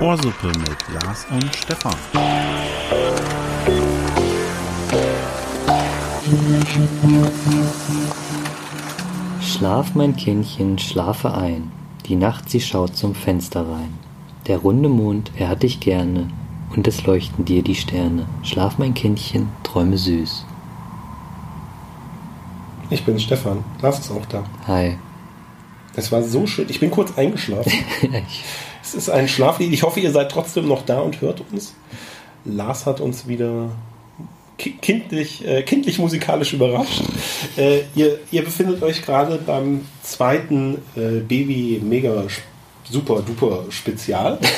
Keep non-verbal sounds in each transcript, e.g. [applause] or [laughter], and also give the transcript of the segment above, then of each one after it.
Ohrsuppe mit Lars und Stefan. Schlaf, mein Kindchen, schlafe ein. Die Nacht, sie schaut zum Fenster rein. Der runde Mond, er hat dich gerne, und es leuchten dir die Sterne. Schlaf, mein Kindchen, träume süß. Ich bin Stefan. Lars ist auch da. Hi. Es war so schön. Ich bin kurz eingeschlafen. [laughs] es ist ein Schlaflied. Ich hoffe, ihr seid trotzdem noch da und hört uns. Lars hat uns wieder kindlich, äh, kindlich musikalisch überrascht. Äh, ihr, ihr befindet euch gerade beim zweiten äh, Baby Mega Super Duper Spezial. [laughs]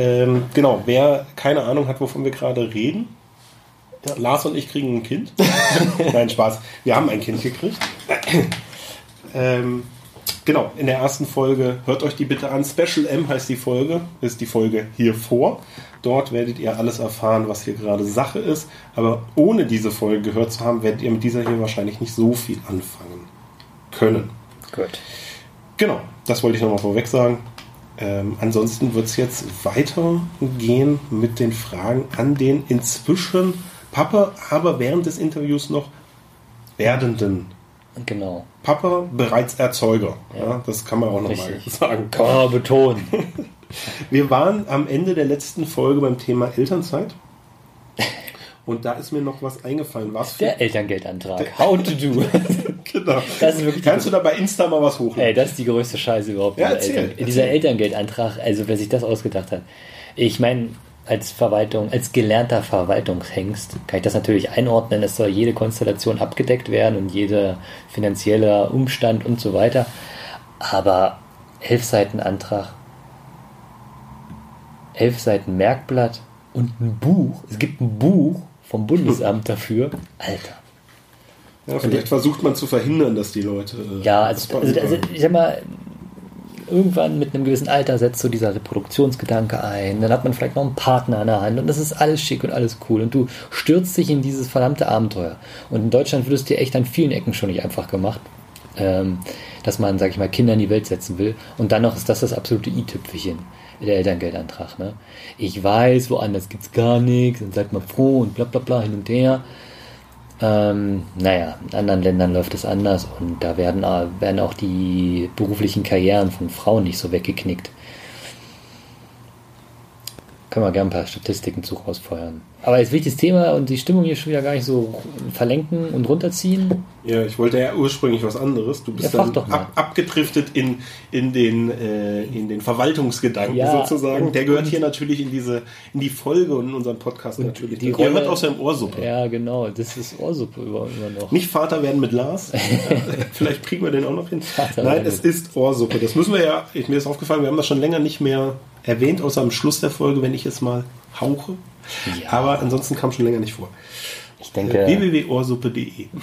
Ähm, genau, wer keine Ahnung hat, wovon wir gerade reden, ja, Lars und ich kriegen ein Kind. [laughs] Nein, Spaß. Wir haben ein Kind gekriegt. [coughs] ähm, genau, in der ersten Folge, hört euch die bitte an. Special M heißt die Folge, ist die Folge hier vor. Dort werdet ihr alles erfahren, was hier gerade Sache ist. Aber ohne diese Folge gehört zu haben, werdet ihr mit dieser hier wahrscheinlich nicht so viel anfangen können. Gut. Genau, das wollte ich nochmal vorweg sagen. Ähm, ansonsten wird es jetzt weitergehen mit den Fragen an den inzwischen Papa, aber während des Interviews noch werdenden Genau. Papa bereits Erzeuger. Ja. ja das kann man auch nochmal sagen. Kann man betonen. [laughs] Wir waren am Ende der letzten Folge beim Thema Elternzeit. Und da ist mir noch was eingefallen. Was für der Elterngeldantrag. How to do. [laughs] genau. Das ist wirklich Kannst du da bei Insta mal was hochladen? Ey, das ist die größte Scheiße überhaupt. Ja, erzähl, Eltern. erzähl. Dieser Elterngeldantrag, also wer sich das ausgedacht hat. Ich meine, als Verwaltung, als gelernter Verwaltungshengst kann ich das natürlich einordnen. Es soll jede Konstellation abgedeckt werden und jeder finanzielle Umstand und so weiter. Aber elf Seiten Antrag, elf Seiten Merkblatt und ein Buch. Es gibt ein Buch vom Bundesamt [laughs] dafür. Alter. Ja, vielleicht versucht man zu verhindern, dass die Leute. Äh, ja, also, also, also ich sag mal, irgendwann mit einem gewissen Alter setzt so dieser Reproduktionsgedanke ein. Dann hat man vielleicht noch einen Partner an der Hand und das ist alles schick und alles cool. Und du stürzt dich in dieses verdammte Abenteuer. Und in Deutschland wird es dir echt an vielen Ecken schon nicht einfach gemacht, ähm, dass man, sag ich mal, Kinder in die Welt setzen will. Und dann noch ist das das absolute i-Tüpfelchen, der Elterngeldantrag. Ne? Ich weiß, woanders gibt es gar nichts und seid mal froh und bla bla bla hin und her. Ähm, naja, in anderen Ländern läuft es anders und da werden, werden auch die beruflichen Karrieren von Frauen nicht so weggeknickt. Können wir gerne ein paar Statistiken zu rausfeuern. Aber jetzt wichtiges Thema und die Stimmung hier schon wieder gar nicht so verlenken und runterziehen. Ja, ich wollte ja ursprünglich was anderes. Du bist ja, dann ab, abgedriftet in, in, den, äh, in den Verwaltungsgedanken ja, sozusagen. Der gehört hier natürlich in diese in die Folge und in unseren Podcast natürlich. Die Rolle, gehört aus dem Ohrsuppe. Ja, genau. Das ist Ohrsuppe immer noch. Nicht Vater werden mit Lars. [laughs] Vielleicht kriegen wir den auch noch hin. Vater Nein, es ist Ohrsuppe. Das müssen wir ja, mir ist aufgefallen, wir haben das schon länger nicht mehr erwähnt, außer am Schluss der Folge, wenn ich es mal hauche. Ja. Aber ansonsten kam schon länger nicht vor. Ich denke. Äh, www.ohrsuppe.de [laughs]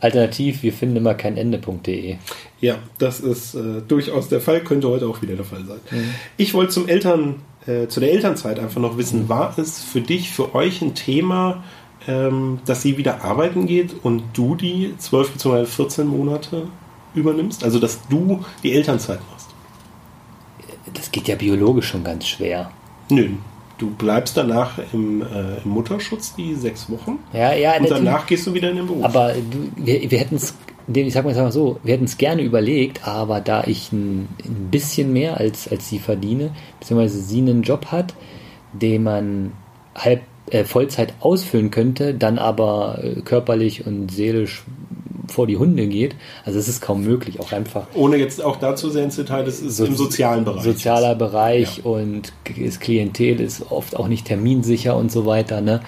Alternativ, wir finden immer kein Ende.de. Ja, das ist äh, durchaus der Fall, könnte heute auch wieder der Fall sein. Mhm. Ich wollte zum Eltern, äh, zu der Elternzeit einfach noch wissen, war es für dich, für euch ein Thema, ähm, dass sie wieder arbeiten geht und du die 12 bzw. 14 Monate übernimmst? Also, dass du die Elternzeit machst? Das geht ja biologisch schon ganz schwer. Nö, du bleibst danach im, äh, im, Mutterschutz die sechs Wochen. Ja, ja. Und danach gehst du wieder in den Beruf. Aber du, wir, wir hätten es, ich sag mal, sag mal so, wir hätten es gerne überlegt, aber da ich ein, ein, bisschen mehr als, als sie verdiene, beziehungsweise sie einen Job hat, den man halb äh, Vollzeit ausfüllen könnte, dann aber äh, körperlich und seelisch vor die Hunde geht. Also es ist kaum möglich, auch einfach. Ohne jetzt auch dazu sehr ins Detail, das ist so, im sozialen Bereich. Sozialer Bereich ja. und das Klientel ist oft auch nicht terminsicher und so weiter. Ne?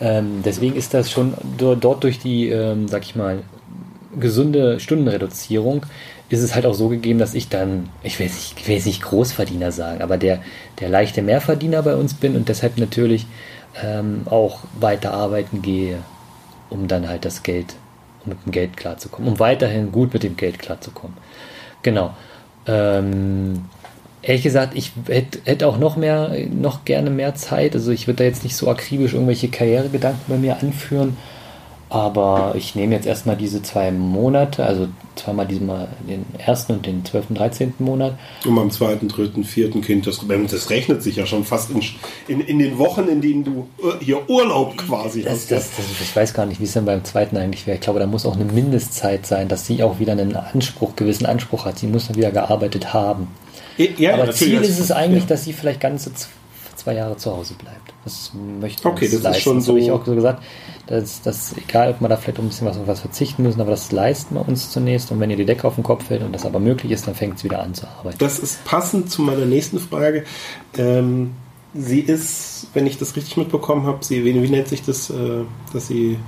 Ähm, deswegen ist das schon dort durch die, ähm, sag ich mal, gesunde Stundenreduzierung ist es halt auch so gegeben, dass ich dann, ich will, nicht, ich will jetzt nicht Großverdiener sagen, aber der, der leichte Mehrverdiener bei uns bin und deshalb natürlich ähm, auch weiter arbeiten gehe, um dann halt das Geld um mit dem Geld klarzukommen, um weiterhin gut mit dem Geld klarzukommen. Genau. Ähm, ehrlich gesagt, ich hätte hätt auch noch mehr, noch gerne mehr Zeit. Also ich würde da jetzt nicht so akribisch irgendwelche Karrieregedanken bei mir anführen. Aber ich nehme jetzt erstmal diese zwei Monate, also zweimal diesmal den ersten und den zwölften, dreizehnten Monat. Und beim zweiten, dritten, vierten Kind, das, das rechnet sich ja schon fast in, in, in den Wochen, in denen du äh, hier Urlaub quasi das, hast. Das, das, ich weiß gar nicht, wie es dann beim zweiten eigentlich wäre. Ich glaube, da muss auch eine Mindestzeit sein, dass sie auch wieder einen Anspruch, gewissen Anspruch hat. Sie muss dann wieder gearbeitet haben. Ja, Aber Ziel ist es eigentlich, ja. dass sie vielleicht ganze zwei Jahre zu Hause bleibt. Das möchte Okay, das leisten. ist schon das so. habe ich auch so gesagt. dass das egal, ob man da vielleicht ein bisschen was auf was verzichten müssen, aber das leisten wir uns zunächst. Und wenn ihr die Decke auf den Kopf fällt und das aber möglich ist, dann fängt es wieder an zu arbeiten. Das ist passend zu meiner nächsten Frage. Ähm, sie ist, wenn ich das richtig mitbekommen habe, sie, wie, wie nennt sich das, äh, dass sie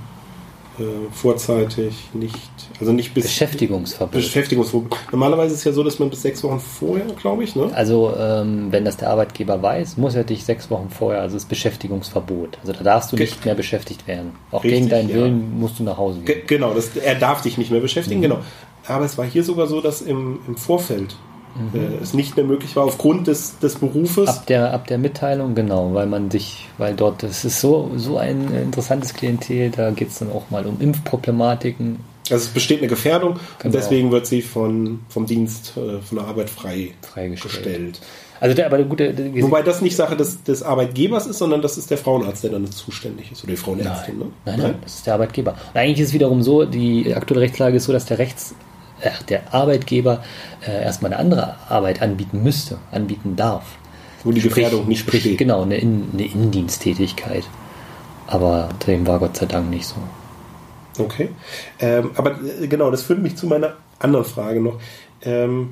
vorzeitig nicht, also nicht bis. Beschäftigungsverbot. Beschäftigungsverbot. Normalerweise ist es ja so, dass man bis sechs Wochen vorher, glaube ich, ne? Also, ähm, wenn das der Arbeitgeber weiß, muss er dich sechs Wochen vorher, also das Beschäftigungsverbot. Also, da darfst du Ge nicht mehr beschäftigt werden. Auch Richtig, gegen deinen ja. Willen musst du nach Hause gehen. Ge genau, das, er darf dich nicht mehr beschäftigen, mhm. genau. Aber es war hier sogar so, dass im, im Vorfeld mhm. äh, es nicht mehr möglich war aufgrund des, des Berufes. Ab der, ab der Mitteilung, genau, weil man sich, weil dort, das ist so, so ein interessantes Klientel, da geht es dann auch mal um Impfproblematiken. Also es besteht eine Gefährdung genau. und deswegen wird sie von, vom Dienst, äh, von der Arbeit frei freigestellt. Also der, aber der gute, der, Wobei das nicht Sache des, des Arbeitgebers ist, sondern das ist der Frauenarzt, der dann zuständig ist. Oder die Frauenärztin. Nein, ne? nein, nein, das ist der Arbeitgeber. Und eigentlich ist es wiederum so, die aktuelle Rechtslage ist so, dass der Rechts, der Arbeitgeber äh, erstmal eine andere Arbeit anbieten müsste, anbieten darf. Wo die sprich, Gefährdung nicht sprich, besteht. Genau, eine, In, eine Innendiensttätigkeit. Aber dem war Gott sei Dank nicht so. Okay. Ähm, aber äh, genau, das führt mich zu meiner anderen Frage noch. Ähm,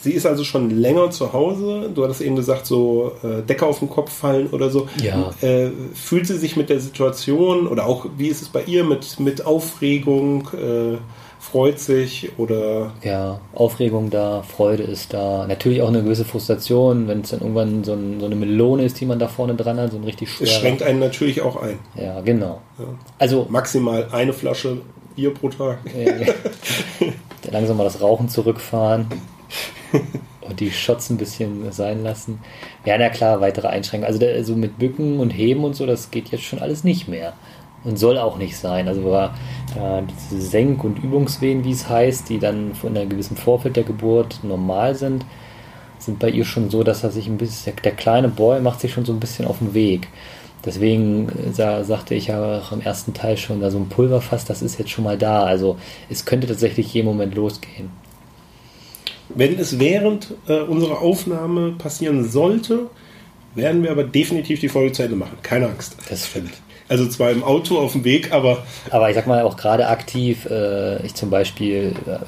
sie ist also schon länger zu Hause. Du hattest eben gesagt, so äh, Decke auf den Kopf fallen oder so. Ja. Äh, fühlt sie sich mit der Situation oder auch, wie ist es bei ihr mit, mit Aufregung? Äh, freut sich oder. Ja, Aufregung da, Freude ist da. Natürlich auch eine gewisse Frustration, wenn es dann irgendwann so, ein, so, eine Melone ist, die man da vorne dran hat, so ein richtig schwerer. Es schränkt einen natürlich auch ein. Ja, genau. Ja. Also. Maximal eine Flasche Bier pro Tag. Ja, [laughs] langsam mal das Rauchen zurückfahren. [laughs] und die Shots ein bisschen sein lassen. Ja, na klar, weitere Einschränkungen. Also, so mit Bücken und Heben und so, das geht jetzt schon alles nicht mehr und soll auch nicht sein. Also war äh, diese Senk- und Übungswehen, wie es heißt, die dann von einem gewissen Vorfeld der Geburt normal sind, sind bei ihr schon so, dass er sich ein bisschen, der kleine Boy macht sich schon so ein bisschen auf den Weg. Deswegen äh, sagte ich ja auch im ersten Teil schon, da so ein Pulverfass, das ist jetzt schon mal da. Also es könnte tatsächlich jeden Moment losgehen. Wenn es während äh, unserer Aufnahme passieren sollte, werden wir aber definitiv die Folge zu Ende machen. Keine Angst. Das stimmt. Also zwar im Auto auf dem Weg, aber. Aber ich sag mal auch gerade aktiv, äh, ich zum Beispiel äh,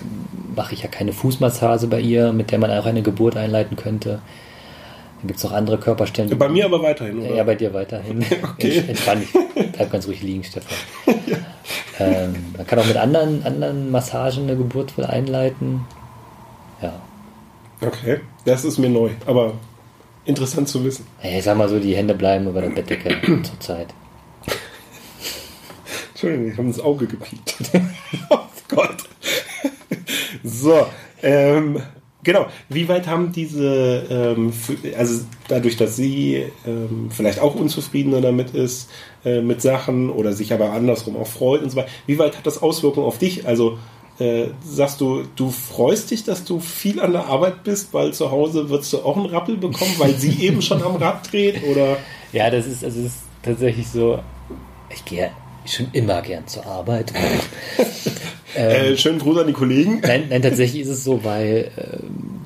mache ich ja keine Fußmassage bei ihr, mit der man auch eine Geburt einleiten könnte. Dann gibt es noch andere Körperstellen. Bei mir aber weiterhin, oder? Ja, bei dir weiterhin. [laughs] okay. Entspann dich. Bleib ganz ruhig liegen, Stefan. [laughs] ja. ähm, man kann auch mit anderen, anderen Massagen eine Geburt wohl einleiten. Ja. Okay, das ist mir neu, aber interessant zu wissen. Ich sag mal so, die Hände bleiben über der Bettdecke [clears throat] zur Zeit. Entschuldigung, ich habe ins Auge gepiekt. [laughs] oh Gott. so, ähm, genau. Wie weit haben diese, ähm, also dadurch, dass sie ähm, vielleicht auch unzufriedener damit ist, äh, mit Sachen oder sich aber andersrum auch freut und so weiter, wie weit hat das Auswirkungen auf dich? Also äh, sagst du, du freust dich, dass du viel an der Arbeit bist, weil zu Hause würdest du auch einen Rappel bekommen, weil sie [laughs] eben schon am Rad dreht? Oder? Ja, das ist, also das ist tatsächlich so. Ich gehe schon immer gern zur Arbeit. ähm, [laughs] äh, schönen Gruß an die Kollegen. Nein, nein tatsächlich ist es so, weil äh,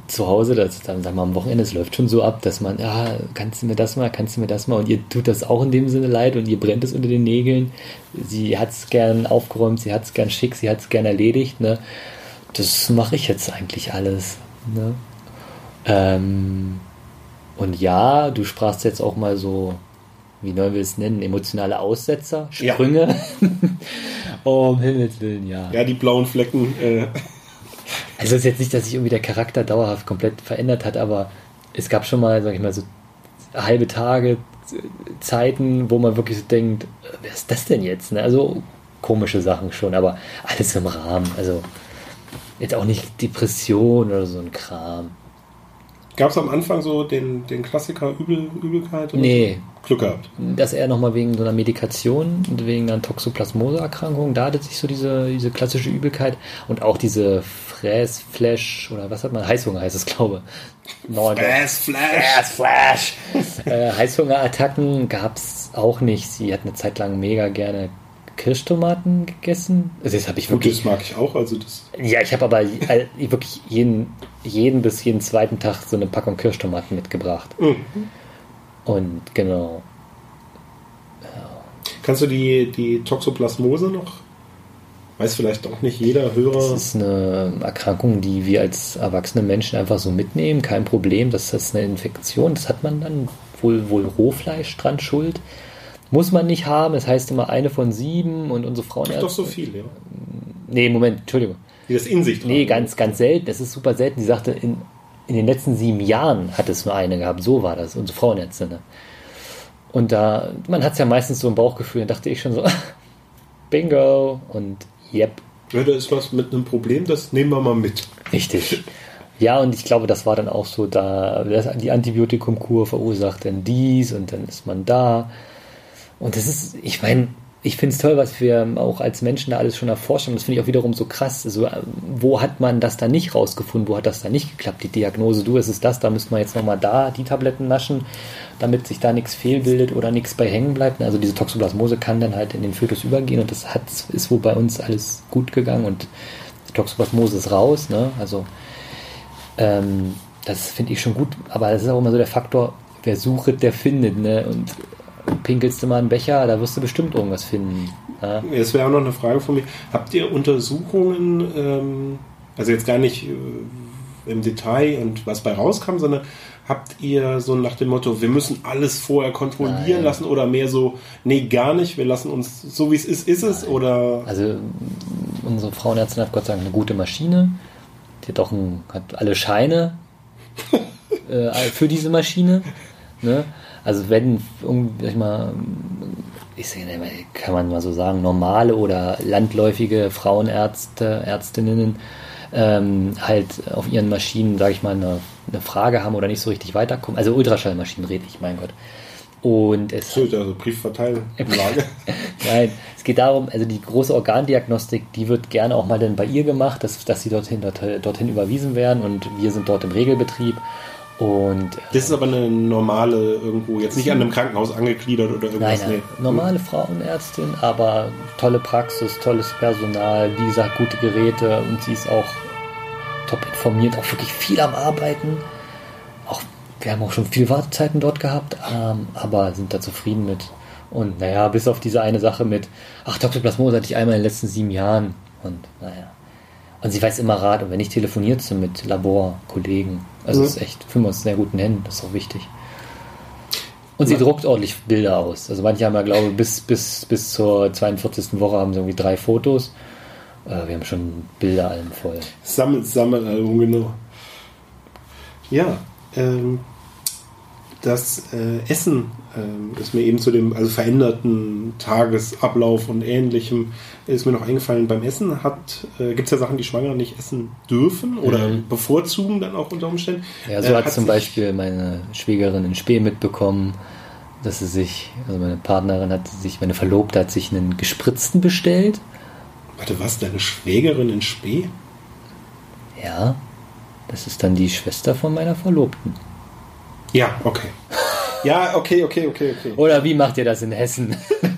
zu Hause, das dann sagen wir am Wochenende, es läuft schon so ab, dass man, ja, kannst du mir das mal, kannst du mir das mal und ihr tut das auch in dem Sinne leid und ihr brennt es unter den Nägeln. Sie hat es gern aufgeräumt, sie hat es gern schick, sie hat es gern erledigt. Ne? Das mache ich jetzt eigentlich alles. Ne? Ähm, und ja, du sprachst jetzt auch mal so wie wollen wir es nennen, emotionale Aussetzer, Sprünge. Ja. [laughs] oh, um Himmels Willen, ja. Ja, die blauen Flecken. Äh. Also es ist jetzt nicht, dass sich irgendwie der Charakter dauerhaft komplett verändert hat, aber es gab schon mal, sag ich mal, so halbe Tage, Zeiten, wo man wirklich so denkt, wer ist das denn jetzt? Ne? Also komische Sachen schon, aber alles im Rahmen. Also jetzt auch nicht Depression oder so ein Kram. Gab es am Anfang so den, den Klassiker Übel, Übelkeit? Nee. Glück gehabt. Das eher nochmal wegen so einer Medikation und wegen einer Toxoplasmose-Erkrankung. Da hatte sich so diese, diese klassische Übelkeit und auch diese Fräs, Flash oder was hat man? Heißhunger heißt es, glaube ich. Fräs, Flash. Fräs, Flash. [laughs] äh, Heißhungerattacken gab es auch nicht. Sie hat eine Zeit lang mega gerne Kirschtomaten gegessen. Also das habe ich wirklich. Das mag ich auch. Also das ja, ich habe aber wirklich jeden, jeden bis jeden zweiten Tag so eine Packung Kirschtomaten mitgebracht. Mhm. Und genau. Ja. Kannst du die, die Toxoplasmose noch? Weiß vielleicht auch nicht jeder Hörer. Das ist eine Erkrankung, die wir als erwachsene Menschen einfach so mitnehmen. Kein Problem. Das ist eine Infektion. Das hat man dann wohl, wohl Rohfleisch dran schuld. Muss man nicht haben, es das heißt immer eine von sieben und unsere Frauen. Ist doch so viel, ja. Nee, Moment, Entschuldigung. Die das in sich tragen. Nee, ganz, ganz selten. Das ist super selten. Sie sagte, in, in den letzten sieben Jahren hat es nur eine gehabt. So war das, unsere Frauenärztin. Und da, man hat es ja meistens so im Bauchgefühl, da dachte ich schon so, [laughs] Bingo und yep. Ja, da ist was mit einem Problem, das nehmen wir mal mit. Richtig. Ja, und ich glaube, das war dann auch so, da die Antibiotikumkur verursacht dann dies und dann ist man da. Und das ist, ich meine, ich finde es toll, was wir auch als Menschen da alles schon erforscht haben. Das finde ich auch wiederum so krass. Also, wo hat man das da nicht rausgefunden? Wo hat das da nicht geklappt? Die Diagnose, du, es ist das, da müsste man jetzt nochmal da die Tabletten naschen, damit sich da nichts fehlbildet oder nichts bei hängen bleibt. Also diese Toxoplasmose kann dann halt in den Fötus übergehen und das hat, ist wohl bei uns alles gut gegangen und die Toxoplasmose ist raus. Ne? Also ähm, das finde ich schon gut, aber das ist auch immer so der Faktor, wer sucht, der findet. Ne? Und pinkelst du mal einen Becher, da wirst du bestimmt irgendwas finden. Ja? Wäre auch noch eine Frage von mir. Habt ihr Untersuchungen, ähm, also jetzt gar nicht äh, im Detail und was bei rauskam, sondern habt ihr so nach dem Motto, wir müssen alles vorher kontrollieren Nein. lassen oder mehr so, nee, gar nicht, wir lassen uns, so wie es ist, ist es oder? Also unsere Frauenärztin hat Gott sei Dank eine gute Maschine, die hat auch ein, hat alle Scheine [laughs] äh, für diese Maschine. Ne? Also wenn, sag ich mal, ich sage, kann man mal so sagen, normale oder landläufige Frauenärzte, Ärztinnen ähm, halt auf ihren Maschinen, sage ich mal, eine, eine, Frage haben oder nicht so richtig weiterkommen. Also Ultraschallmaschinen rede ich, mein Gott. Und es. So, also Briefverteilung. [laughs] Nein, es geht darum, also die große Organdiagnostik, die wird gerne auch mal dann bei ihr gemacht, dass, dass sie dorthin, dort, dorthin überwiesen werden und wir sind dort im Regelbetrieb und, das ist aber eine normale irgendwo, jetzt nicht an einem Krankenhaus angegliedert oder irgendwas. Nein, nein. Nee. normale Frauenärztin, aber tolle Praxis, tolles Personal, wie gesagt, gute Geräte und sie ist auch top informiert, auch wirklich viel am Arbeiten. Auch, wir haben auch schon viel Wartezeiten dort gehabt, ähm, aber sind da zufrieden mit. Und naja, bis auf diese eine Sache mit, ach, Toxoplasmose hatte ich einmal in den letzten sieben Jahren. Und naja. Und sie weiß immer Rat. Und wenn ich telefoniert sie mit Laborkollegen. Also mhm. ist echt, fühlen wir uns in sehr guten Händen, das ist auch wichtig. Und sie ja. druckt ordentlich Bilder aus. Also manche haben ja, glaube ich, bis, bis, bis zur 42. Woche haben sie irgendwie drei Fotos. Äh, wir haben schon Bilder allen voll. Sammel, Sammelalbum, genau. Ja, ähm, das äh, Essen ähm, ist mir eben zu dem also veränderten Tagesablauf und ähnlichem ist mir noch eingefallen. Beim Essen äh, gibt es ja Sachen, die Schwangere nicht essen dürfen oder mhm. bevorzugen dann auch unter Umständen. Ja, so äh, hat, hat zum Beispiel meine Schwägerin in Spee mitbekommen, dass sie sich, also meine Partnerin hat sich, meine Verlobte hat sich einen gespritzten bestellt. Warte, was, deine Schwägerin in Spee? Ja, das ist dann die Schwester von meiner Verlobten. Ja, okay. Ja, okay, okay, okay, okay. Oder wie macht ihr das in Hessen? [laughs]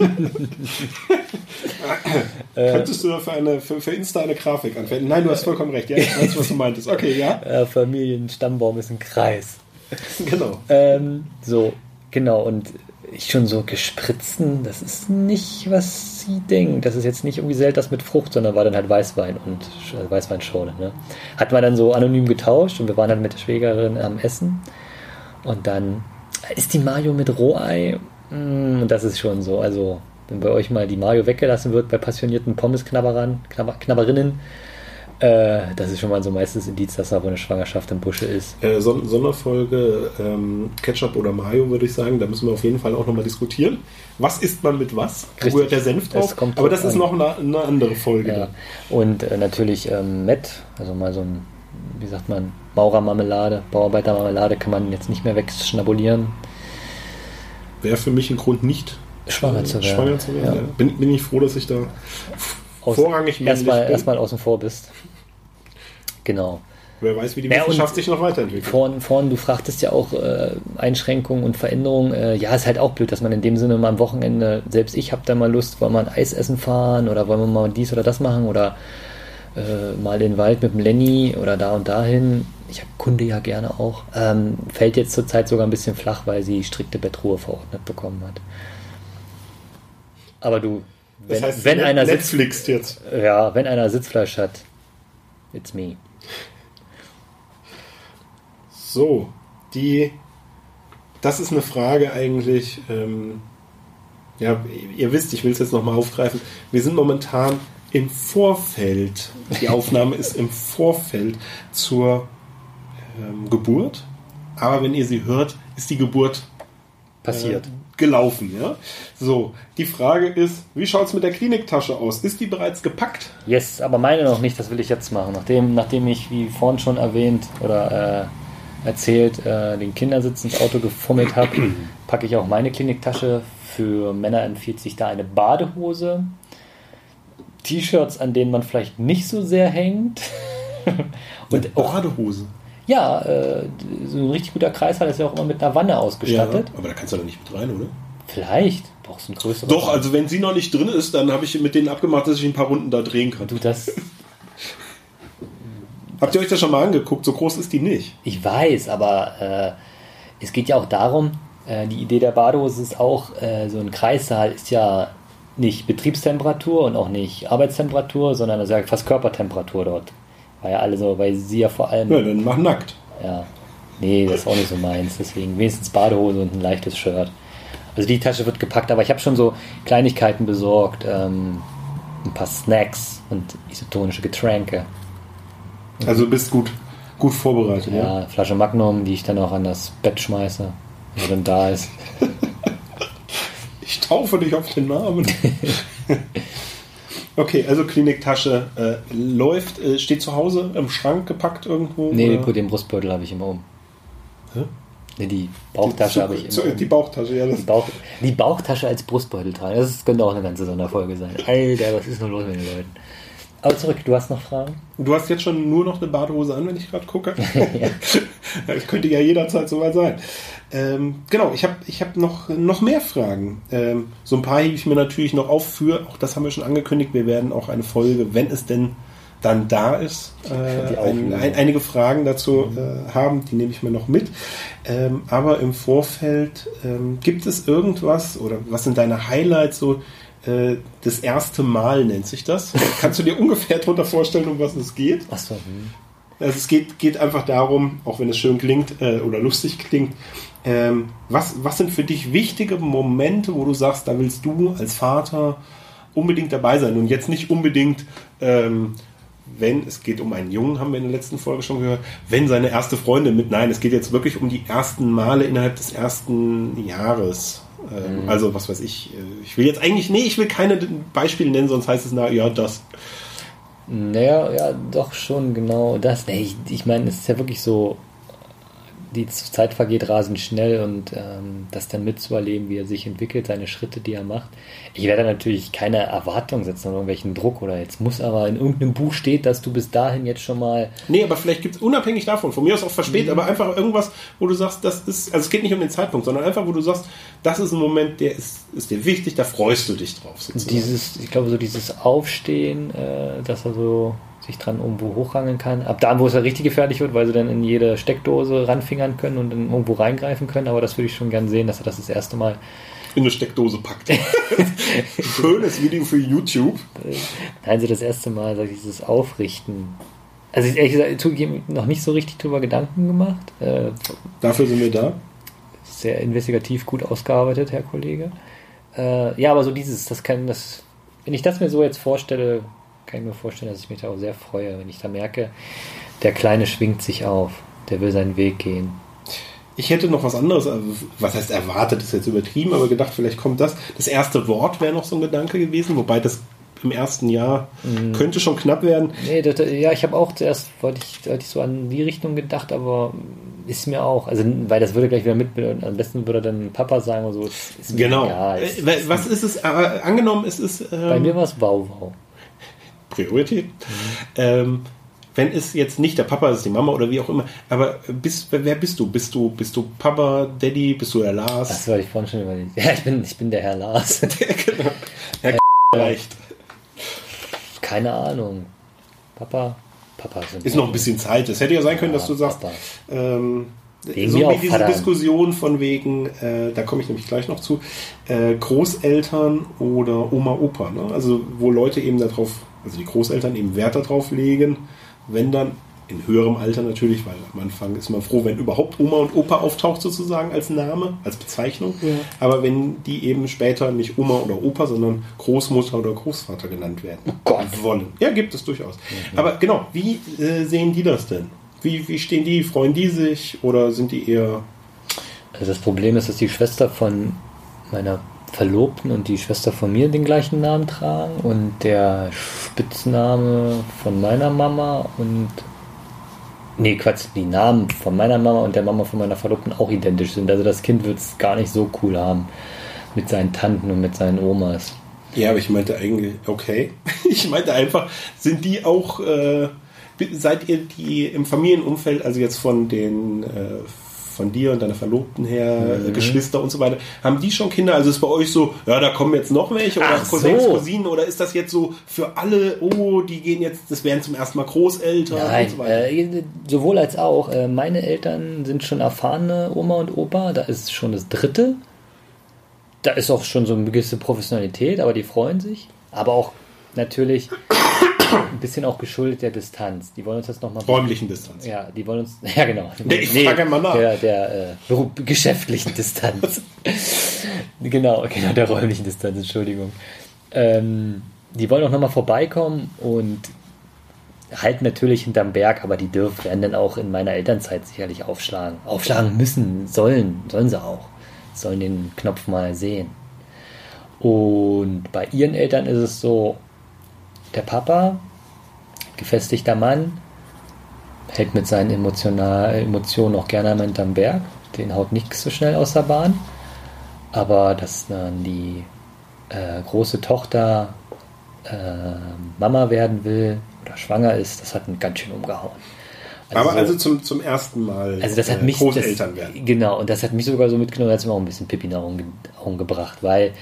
Könntest du dafür eine, für, für Insta eine Grafik anwenden? Nein, du hast vollkommen recht. Ja, ich weiß, was du meintest. Okay, ja. ja Familienstammbaum ist ein Kreis. [laughs] Genau. Ähm, so, genau. Und ich schon so gespritzten, das ist nicht, was sie denkt. Das ist jetzt nicht irgendwie selten das mit Frucht, sondern war dann halt Weißwein und äh, Weißweinschorle. Ne? Hat man dann so anonym getauscht und wir waren dann mit der Schwägerin am Essen. Und dann ist die Mayo mit Rohei. Mm, das ist schon so. Also, wenn bei euch mal die Mayo weggelassen wird bei passionierten Pommesknabberern, Knabber, Knabberinnen, äh, das ist schon mal so meistens Indiz, dass da wohl eine Schwangerschaft im Busche ist. Äh, Son Sonderfolge ähm, Ketchup oder Mayo, würde ich sagen. Da müssen wir auf jeden Fall auch nochmal diskutieren. Was isst man mit was? Wo gehört der Senf drauf? Aber das an. ist noch eine, eine, andere Folge. Ja. Und äh, natürlich ähm, Met, also mal so ein wie sagt man, Maurermarmelade, Bauarbeitermarmelade kann man jetzt nicht mehr wegschnabulieren. Wäre für mich ein Grund nicht schwanger äh, zu werden. Schwanger zu werden ja. Bin, bin ich froh, dass ich da Aus, vorrangig erstmal, erstmal außen vor bist. Genau. Wer weiß, wie die Wissenschaft ja, sich noch weiterentwickelt. Vorhin, vorhin, du fragtest ja auch äh, Einschränkungen und Veränderungen. Äh, ja, ist halt auch blöd, dass man in dem Sinne mal am Wochenende, selbst ich habe da mal Lust, wollen wir ein Eis essen fahren oder wollen wir mal dies oder das machen oder äh, mal in den Wald mit dem Lenny oder da und dahin. Ich habe Kunde ja gerne auch. Ähm, fällt jetzt zurzeit sogar ein bisschen flach, weil sie strikte Bettruhe verordnet bekommen hat. Aber du, wenn, das heißt, wenn einer Netflix jetzt. Ja, wenn einer Sitzfleisch hat, it's me. So, die, das ist eine Frage eigentlich, ähm, ja, ihr wisst, ich will es jetzt nochmal aufgreifen. Wir sind momentan im Vorfeld, die Aufnahme ist im Vorfeld zur ähm, Geburt, aber wenn ihr sie hört, ist die Geburt passiert. Äh, gelaufen, ja. So, die Frage ist, wie schaut es mit der Kliniktasche aus? Ist die bereits gepackt? Yes, aber meine noch nicht, das will ich jetzt machen. Nachdem, nachdem ich, wie vorhin schon erwähnt, oder äh, erzählt, äh, den Kindersitz ins Auto gefummelt habe, [clears throat] packe ich auch meine Kliniktasche. Für Männer empfiehlt sich da eine Badehose. T-Shirts, an denen man vielleicht nicht so sehr hängt. [laughs] Und eine Badehose? Ja, äh, so ein richtig guter Kreissaal ist ja auch immer mit einer Wanne ausgestattet. Ja, aber da kannst du doch nicht mit rein, oder? Vielleicht. Brauchst du einen größeren. Doch, also wenn sie noch nicht drin ist, dann habe ich mit denen abgemacht, dass ich ein paar Runden da drehen kann. Du, das [laughs] Habt ihr euch das schon mal angeguckt? So groß ist die nicht. Ich weiß, aber äh, es geht ja auch darum, äh, die Idee der Badehose ist auch, äh, so ein Kreissaal ist ja nicht Betriebstemperatur und auch nicht Arbeitstemperatur, sondern das ist ja fast Körpertemperatur dort. War ja alle so, weil sie ja vor allem. Ja, dann mach nackt. Ja. Nee, das ist auch nicht so meins. Deswegen wenigstens Badehose und ein leichtes Shirt. Also die Tasche wird gepackt, aber ich habe schon so Kleinigkeiten besorgt. Ähm, ein paar Snacks und isotonische Getränke. Also bist gut, gut vorbereitet. Ja, ja, Flasche Magnum, die ich dann auch an das Bett schmeiße, wenn dann da ist. [laughs] ich taufe dich auf den Namen. [laughs] okay, also Kliniktasche äh, läuft, äh, steht zu Hause im Schrank gepackt irgendwo? Nee, oder? den Brustbeutel habe ich immer um. Hä? Nee, die Bauchtasche habe ich immer. Um. Die Bauchtasche, ja. Die, Bauch, die, Bauchtasche als Brustbeutel tragen. Das könnte auch eine ganze Sonderfolge sein. Alter, was ist nur los mit den Leuten? Aber zurück, du hast noch Fragen? Du hast jetzt schon nur noch eine Badehose an, wenn ich gerade gucke. [laughs] das könnte ja jederzeit so weit sein. Ähm, genau, ich habe ich hab noch, noch mehr Fragen. Ähm, so ein paar hebe ich mir natürlich noch auf für, auch das haben wir schon angekündigt, wir werden auch eine Folge, wenn es denn dann da ist, äh, ein, ein, einige Fragen dazu mhm. äh, haben, die nehme ich mir noch mit. Ähm, aber im Vorfeld ähm, gibt es irgendwas oder was sind deine Highlights so, äh, das erste Mal nennt sich das. [laughs] Kannst du dir ungefähr darunter vorstellen, um was es geht? Achso. Hm. Also es geht, geht einfach darum, auch wenn es schön klingt äh, oder lustig klingt, ähm, was, was sind für dich wichtige Momente, wo du sagst, da willst du als Vater unbedingt dabei sein und jetzt nicht unbedingt, ähm, wenn es geht um einen Jungen, haben wir in der letzten Folge schon gehört, wenn seine erste Freundin mit, nein, es geht jetzt wirklich um die ersten Male innerhalb des ersten Jahres. Ähm, mhm. Also, was weiß ich. Äh, ich will jetzt eigentlich, nee, ich will keine Beispiele nennen, sonst heißt es, na ja, das. Naja, ja, doch schon genau das. Nee, ich, ich meine, es ist ja wirklich so, die Zeit vergeht rasend schnell und ähm, das dann mitzuerleben, wie er sich entwickelt, seine Schritte, die er macht. Ich werde natürlich keine Erwartung setzen oder irgendwelchen Druck oder jetzt muss aber in irgendeinem Buch steht, dass du bis dahin jetzt schon mal. Nee, aber vielleicht gibt es unabhängig davon, von mir aus auch verspätet, mhm. aber einfach irgendwas, wo du sagst, das ist, also es geht nicht um den Zeitpunkt, sondern einfach, wo du sagst, das ist ein Moment, der ist, ist dir wichtig, da freust du dich drauf. Sozusagen. Dieses, ich glaube, so dieses Aufstehen, äh, dass er so sich dran irgendwo hochrangeln kann. Ab da, wo es ja richtig gefährlich wird, weil sie dann in jede Steckdose ranfingern können und dann irgendwo reingreifen können. Aber das würde ich schon gern sehen, dass er das das erste Mal in eine Steckdose packt. [laughs] Schönes Video für YouTube. Nein, so das erste Mal sag ich, dieses Aufrichten. Also ich ehrlich gesagt zugegeben noch nicht so richtig drüber Gedanken gemacht. Äh, Dafür sind wir da. Sehr investigativ gut ausgearbeitet, Herr Kollege. Äh, ja, aber so dieses, das kann, das, wenn ich das mir so jetzt vorstelle, kann ich mir vorstellen, dass ich mich da auch sehr freue, wenn ich da merke, der Kleine schwingt sich auf, der will seinen Weg gehen. Ich hätte noch was anderes, also was heißt erwartet, ist jetzt übertrieben, aber gedacht, vielleicht kommt das. Das erste Wort wäre noch so ein Gedanke gewesen, wobei das im ersten Jahr könnte schon knapp werden. Nee, das, ja, ich habe auch zuerst, wollte ich, wollte ich so an die Richtung gedacht, aber ist mir auch, also, weil das würde gleich wieder mit, am besten würde dann Papa sagen oder so. Ist Genau. egal. Äh, Was ist es? Äh, angenommen, es ist. Ähm, Bei mir war es Wow Priorität. Ähm, wenn es jetzt nicht der Papa ist, die Mama oder wie auch immer, aber bist, wer bist du? Bist du, bist du Papa, Daddy, bist du der Lars? Das wollte ich vorhin schon überlegt. [laughs] Ja, ich bin, ich bin der Herr Lars. [laughs] genau. Herr reicht. Keine Ahnung. Papa, Papa sind Ist noch ein bisschen Zeit. Es hätte ja sein können, dass du sagst, ähm, Wegen so wie diese Vater. Diskussion von wegen, äh, da komme ich nämlich gleich noch zu, äh, Großeltern oder Oma, Opa. Ne? Also wo Leute eben darauf, also die Großeltern eben Wert darauf legen, wenn dann in höherem Alter natürlich, weil am Anfang ist man froh, wenn überhaupt Oma und Opa auftaucht sozusagen als Name, als Bezeichnung. Aber wenn die eben später nicht Oma oder Opa, sondern Großmutter oder Großvater genannt werden Gott. wollen. Ja, gibt es durchaus. Aber genau, wie äh, sehen die das denn? Wie, wie stehen die? Freuen die sich oder sind die eher Also das Problem ist, dass die Schwester von meiner Verlobten und die Schwester von mir den gleichen Namen tragen und der Spitzname von meiner Mama und nee, Quatsch, die Namen von meiner Mama und der Mama von meiner Verlobten auch identisch sind. Also das Kind wird es gar nicht so cool haben mit seinen Tanten und mit seinen Omas. Ja, aber ich meinte eigentlich, okay. [laughs] Ich meinte einfach, sind die auch, äh, seid ihr die im Familienumfeld, also jetzt von den, äh, von dir und deiner Verlobten her, Mhm. Geschwister und so weiter, haben die schon Kinder? Also ist bei euch so, ja, da kommen jetzt noch welche oder Ach Cousins, so. Cousinen oder ist das jetzt so für alle, oh, die gehen jetzt, das wären zum ersten Mal Großeltern und Nein, so weiter? äh, sowohl als auch. Äh, meine Eltern sind schon erfahrene Oma und Opa, da ist schon das dritte. Da ist auch schon so eine gewisse Professionalität, aber die freuen sich. Aber auch natürlich ein bisschen auch geschuldet der Distanz. Die wollen uns jetzt nochmal. Räumlichen Distanz. Ja, die wollen uns. [laughs] Ja, genau. Nee, ich frage mal nach. Der, der äh, geschäftlichen Distanz. [laughs] genau, genau, der räumlichen Distanz, Entschuldigung. Ähm, die wollen auch nochmal vorbeikommen und halten natürlich hinterm Berg, aber die dürfen werden dann auch in meiner Elternzeit sicherlich aufschlagen. Aufschlagen müssen, sollen, sollen sie auch. Sollen den Knopf mal sehen. Und bei ihren Eltern ist es so, der Papa, gefestigter Mann, hält mit seinen emotional, Emotionen auch gerne hinterm Berg. Den haut nichts so schnell aus der Bahn. Aber dass dann die äh, große Tochter äh, Mama werden will oder schwanger ist, das hat ihn ganz schön umgehauen. Aber also zum, zum ersten Mal also das hat äh, mich Großeltern werden. Genau, und das hat mich sogar so mitgenommen, es mir auch ein bisschen in Augen, ge- Augen gebracht, weil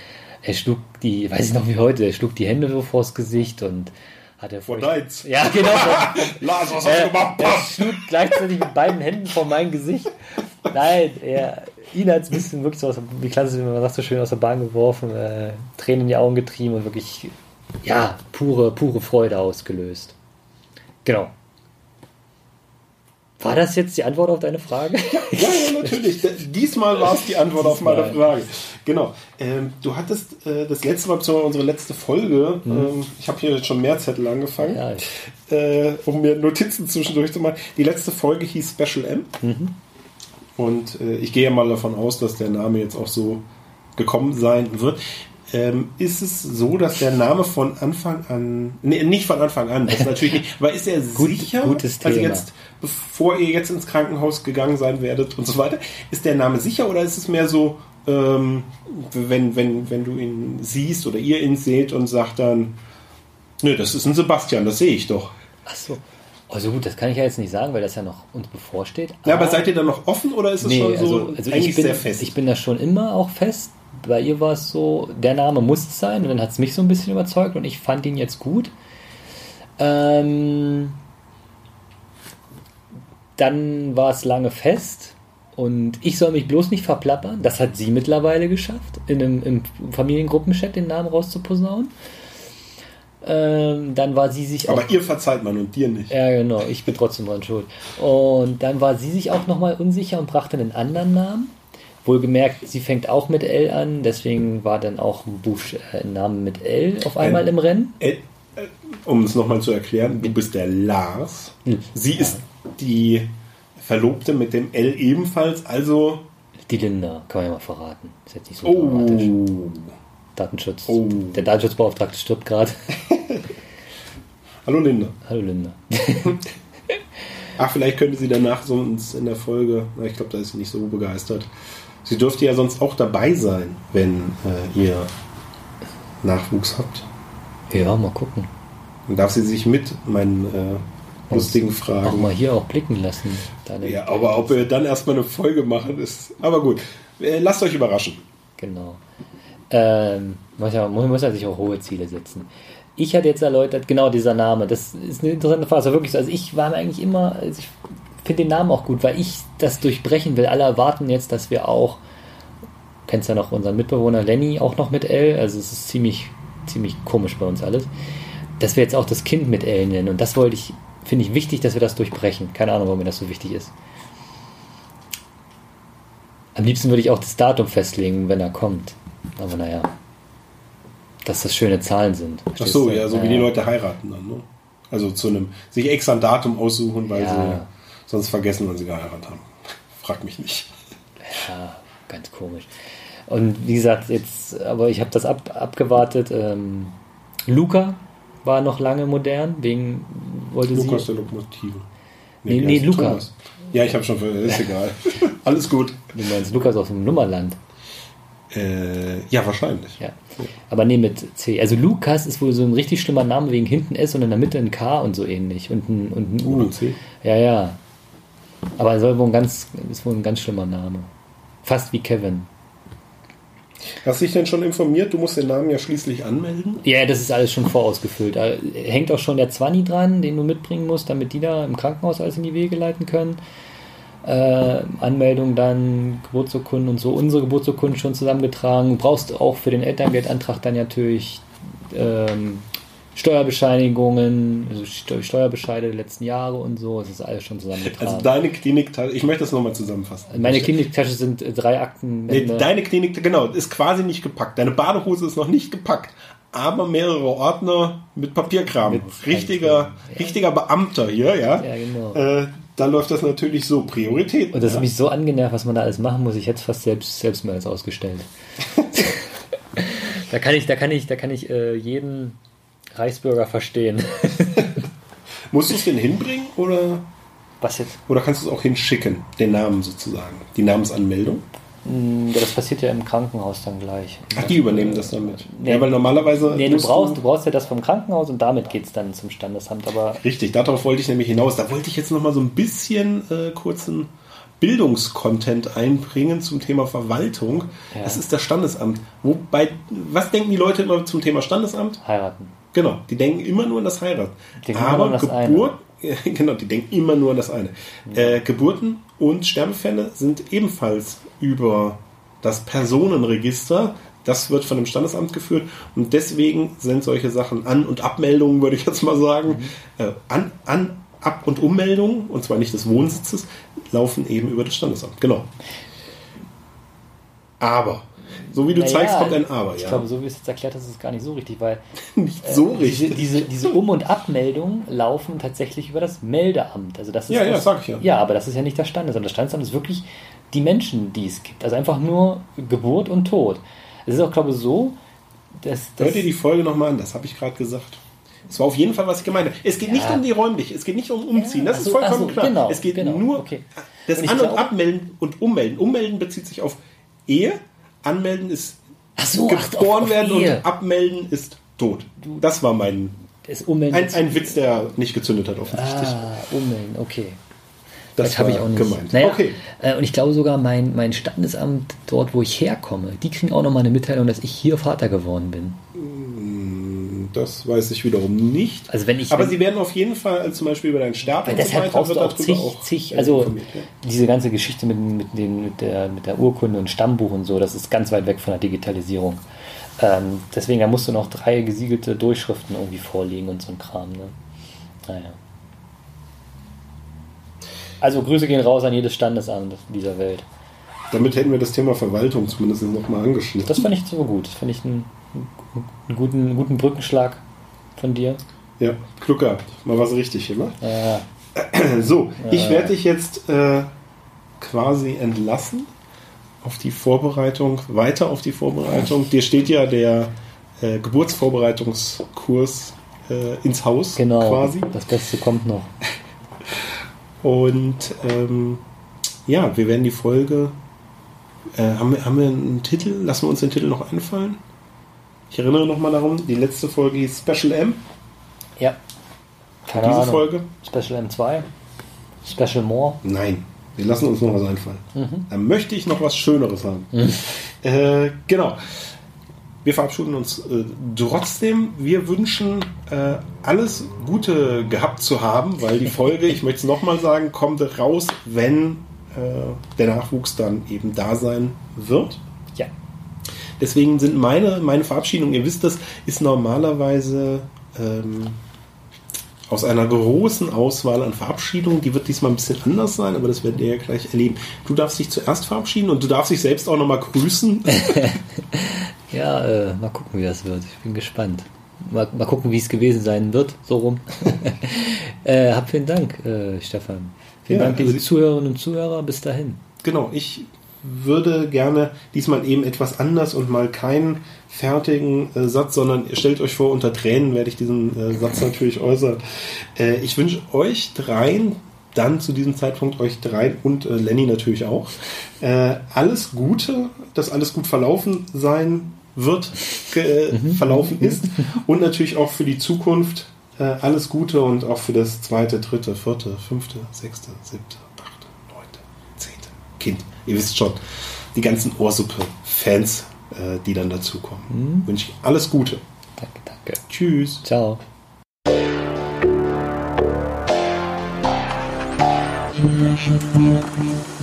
er schlug die, weiß ich noch wie heute, er schlug die Hände so vors Gesicht und hatte Vor deins. Ja, genau. [laughs] Lars, was hast er, du gemacht? er schlug gleichzeitig mit beiden Händen vor mein Gesicht. Nein, er, ihn hat es ein bisschen wirklich so aus, wie klassisch, wie man sagt, so schön aus der Bahn geworfen, äh, Tränen in die Augen getrieben und wirklich, ja, pure, pure Freude ausgelöst. Genau. War das jetzt die Antwort auf deine Frage? [laughs] Ja, ja, natürlich. Diesmal war es die Antwort auf meine. Frage. Genau. Ähm, du hattest äh, das letzte Mal, beziehungsweise unsere letzte Folge, ähm, ich habe hier jetzt schon mehr Zettel angefangen. Ja, äh, um mir Notizen zwischendurch zu machen. Die letzte Folge hieß Special M. Mhm. Und äh, ich gehe mal davon aus, dass der Name jetzt auch so gekommen sein wird. Ähm, ist es so, dass der Name von Anfang an, nee, nicht von Anfang an, das natürlich nicht, aber ist er [laughs] Gut- sicher, gutes also Thema. jetzt, bevor ihr jetzt ins Krankenhaus gegangen sein werdet und so weiter, ist der Name sicher oder ist es mehr so, ähm, wenn, wenn, wenn du ihn siehst oder ihr ihn seht und sagt dann, nö, das ist ein Sebastian, das sehe ich doch. Ach so. Also gut, das kann ich ja jetzt nicht sagen, weil das ja noch uns bevorsteht. Ja, aber seid ihr dann noch offen oder ist es Nee, schon so also, also eigentlich ich, bin, sehr fest? ich bin da schon immer auch fest. Bei ihr war es so, der Name muss es sein und dann hat es mich so ein bisschen überzeugt und ich fand ihn jetzt gut. Ähm, dann war es lange fest und ich soll mich bloß nicht verplappern. Das hat sie mittlerweile geschafft, in einem, im Familiengruppenchat den Namen rauszuposaunen. Ähm, dann war sie sich auch aber ihr verzeiht man und dir nicht. ja, genau. Ich bin trotzdem dran schuld. Und dann war sie sich auch nochmal unsicher und brachte einen anderen Namen. Wohlgemerkt, sie fängt auch mit L an, deswegen war dann auch ein, äh, ein Name mit L auf einmal Ein- im Rennen. Äh, äh, um es nochmal zu erklären, du bist der Lars. Sie ist die Verlobte mit dem L ebenfalls, also. Die Linda, kann man ja mal verraten. Ist jetzt nicht so Oh. dramatisch. Datenschutz. Oh. Der Datenschutzbeauftragte stirbt gerade. [laughs] Hallo Linda. Hallo Linda. Ach, [laughs] vielleicht könnte sie danach so uns in der Folge, ich glaube, da ist sie nicht so begeistert. Sie dürfte ja sonst auch dabei sein, wenn äh, ihr Nachwuchs habt. Ja, mal gucken. Dann darf sie sich mit meinen äh, lustigen Auch Fragen. mal hier auch blicken lassen. Ja, aber ob wir dann erstmal eine Folge machen, ist. Aber gut. Äh, Lasst euch überraschen. Genau. Ähm, muss, ja, muss, ja sich auch hohe Ziele setzen. Ich hatte jetzt erläutert, genau dieser Name, das ist eine interessante Frage. Also wirklich so, also ich war mir eigentlich immer, also ich finde den Namen auch gut, weil ich das durchbrechen will. Alle erwarten jetzt, dass wir auch, kennst ja noch unseren Mitbewohner Lenny auch noch mit L, also es ist ziemlich, ziemlich komisch bei uns alles, dass wir jetzt auch das Kind mit L nennen. Und das wollte ich, finde ich wichtig, dass wir das durchbrechen. Keine Ahnung, warum mir das so wichtig ist. Am liebsten würde ich auch das Datum festlegen, wenn er kommt. Aber naja, dass das schöne Zahlen sind. Ach so, du? ja, so wie die Leute heiraten dann, ne? Also zu einem, sich extra ein Datum aussuchen, weil Ja. sie sonst vergessen, wann sie geheiratet haben. Frag mich nicht. Ja, ganz komisch. Und wie gesagt, jetzt, aber ich habe das ab, abgewartet. Ähm, Luca war noch lange modern, wegen wollte Lukas sie. der Lokomotive. Nee, nee, heißt Luca. Thomas. Ja, ich habe schon, ist egal. [laughs] Alles gut. Du meinst Lukas aus dem Nummerland. Äh, ja, wahrscheinlich. Ja. Aber nee, mit C. Also Lukas ist wohl so ein richtig schlimmer Name wegen hinten S und in der Mitte ein K und so ähnlich. Und ein, und ein U. Und C. Ja, ja. Aber soll wohl ein ganz, ist wohl ein ganz schlimmer Name. Fast wie Kevin. Hast dich denn schon informiert? Du musst den Namen ja schließlich anmelden. Ja, das ist alles schon vorausgefüllt. Da hängt auch schon der Zwanni dran, den du mitbringen musst, damit die da im Krankenhaus alles in die Wege leiten können. Äh, Anmeldung dann, Geburtsurkunden und so, unsere Geburtsurkunden schon zusammengetragen. Du brauchst auch für den Elterngeldantrag dann natürlich ähm, Steuerbescheinigungen, also Steu- Steuerbescheide der letzten Jahre und so. Es ist alles schon zusammengetragen. Also deine Klinik, ich möchte das nochmal zusammenfassen. Meine Kliniktasche sind drei Akten. Nee, deine Klinik, genau, ist quasi nicht gepackt. Deine Badehose ist noch nicht gepackt, aber mehrere Ordner mit Papierkram. Mit richtiger, Ja. richtiger Beamter hier, ja. Ja, genau. Äh, da läuft das natürlich so. Priorität. Und das ja. hat mich so angenervt, was man da alles machen muss. Ich hätte es fast selbst, selbst mir alles ausgestellt. [laughs] da kann ich, da kann ich, da kann ich äh, jeden Reichsbürger verstehen. [laughs] Musst du es denn hinbringen oder, Was jetzt? oder kannst du es auch hinschicken? Den Namen sozusagen. Die Namensanmeldung. Hm, Ja, das passiert ja im Krankenhaus dann gleich. Ach, die übernehmen das dann mit. Nee. Ja, weil normalerweise. Nee, du brauchst, du brauchst ja das vom Krankenhaus und damit geht es dann zum Standesamt. Aber Richtig, darauf wollte ich nämlich hinaus. Da wollte ich jetzt noch mal so ein bisschen äh, kurzen Bildungskontent einbringen zum Thema Verwaltung. Ja. Das ist das Standesamt. Wobei, was denken die Leute immer zum Thema Standesamt? heiraten. Genau, die denken immer nur an das Heiraten. Aber das Geburt, [laughs] genau, die denken immer nur an das eine. Äh, Geburten und Sterbefälle sind ebenfalls über das Personenregister. Das wird von dem Standesamt geführt und deswegen sind solche Sachen An- und Abmeldungen, würde ich jetzt mal sagen, Mhm. äh, an, an, Ab- und Ummeldungen, und zwar nicht des Wohnsitzes, laufen eben über das Standesamt. Genau. Aber, so wie du Naja, zeigst, kommt ein Aber, Ich ja. glaube, so wie es jetzt erklärt hast, ist es gar nicht so richtig, weil [laughs] nicht so äh, diese, richtig. diese, diese Um- und Abmeldungen laufen tatsächlich über das Meldeamt. Also das ist Ja, ja, das, sag ich ja. Ja, aber das ist ja nicht das Standesamt. Das Standesamt ist wirklich die Menschen, die es gibt. Also einfach nur Geburt und Tod. Es ist auch, glaube ich, so, dass, dass Hört ihr die Folge nochmal an, das habe ich gerade gesagt. Es war auf jeden Fall, was ich gemeint habe. Es geht nicht Ja. um die räumlich, es geht nicht um Umziehen, Ja, das ach ist so, vollkommen so, klar. genau, es geht genau, nur okay. das Und An- und glaub- Abmelden und Ummelden. Ummelden bezieht sich auf Ehe, Anmelden ist so, geboren werden und Abmelden ist tot. Das war mein ummelden. ein, ein Witz, der nicht gezündet hat offensichtlich. ah, ummelden, okay. das habe war ich auch nicht. gemeint. Naja, Okay. äh, und ich glaube sogar, mein, mein Standesamt dort, wo ich herkomme, die kriegen auch nochmal eine Mitteilung, dass ich hier Vater geworden bin. Das weiß ich wiederum nicht. Also wenn ich- Aber wenn- sie werden auf jeden Fall, also zum Beispiel über deinen Start Weil deshalb brauchst du auch zig, auch zig also ja. diese ganze Geschichte mit, mit, den, mit, der, mit der Urkunde und Stammbuch und so, das ist ganz weit weg von der Digitalisierung. Ähm, deswegen, da musst du noch drei gesiegelte Durchschriften irgendwie vorlegen und so ein Kram. Ne? Naja. Also Grüße gehen raus an jedes Standesamt dieser Welt. Damit hätten wir das Thema Verwaltung zumindest nochmal angeschnitten. Das fand ich so gut. Das fand ich einen, einen, guten, einen guten Brückenschlag von dir. Ja, gehabt. Mal was richtig gemacht. Ja, [clears throat] So, ich werde dich jetzt äh, quasi entlassen auf die Vorbereitung, weiter auf die Vorbereitung. Dir steht ja der äh, Geburtsvorbereitungskurs äh, ins Haus Genau, quasi. das Beste kommt noch. [laughs] Und ähm, ja, wir werden die Folge. Äh, haben, wir, haben wir einen Titel? Lassen wir uns den Titel noch einfallen? Ich erinnere nochmal darum, die letzte Folge hieß Special M. Ja. Keine Diese Ahnung. Folge? Special M2. Special More. Nein, wir lassen uns noch was einfallen. Mhm. Dann möchte ich noch was Schöneres haben. [laughs] Äh, genau. Wir verabschieden uns äh, trotzdem. Wir wünschen äh, alles Gute gehabt zu haben, weil die Folge, ich möchte es nochmal sagen, kommt raus, wenn äh, der Nachwuchs dann eben da sein wird. Deswegen sind meine, meine Verabschiedungen, ihr wisst das, ist normalerweise ähm, aus einer großen Auswahl an Verabschiedungen. Die wird diesmal ein bisschen anders sein, aber das werdet ihr ja gleich erleben. Du darfst dich zuerst verabschieden und du darfst dich selbst auch nochmal grüßen. [laughs] Ja, äh, mal gucken, wie das wird. Ich bin gespannt. Mal, mal gucken, wie es gewesen sein wird, so rum. [laughs] äh, hab vielen Dank, äh, Stefan. Vielen Ja, Dank, liebe also- Zuhörerinnen und Zuhörer. Bis dahin. genau, ich würde gerne diesmal eben etwas anders und mal keinen fertigen äh, Satz, sondern stellt euch vor, unter Tränen werde ich diesen äh, Satz natürlich äußern. Äh, ich wünsche euch dreien, dann zu diesem Zeitpunkt euch dreien und äh, Lenny natürlich auch, äh, alles Gute, dass alles gut verlaufen sein wird, äh, verlaufen ist und natürlich auch für die Zukunft alles Gute und auch für das zweite, dritte, vierte, fünfte, sechste, siebte, Kind. Ihr wisst schon, die ganzen Ohrsuppe-Fans, äh, die dann dazukommen. Wünsche ich alles Gute. Danke, danke. Tschüss. Ciao. Thank you.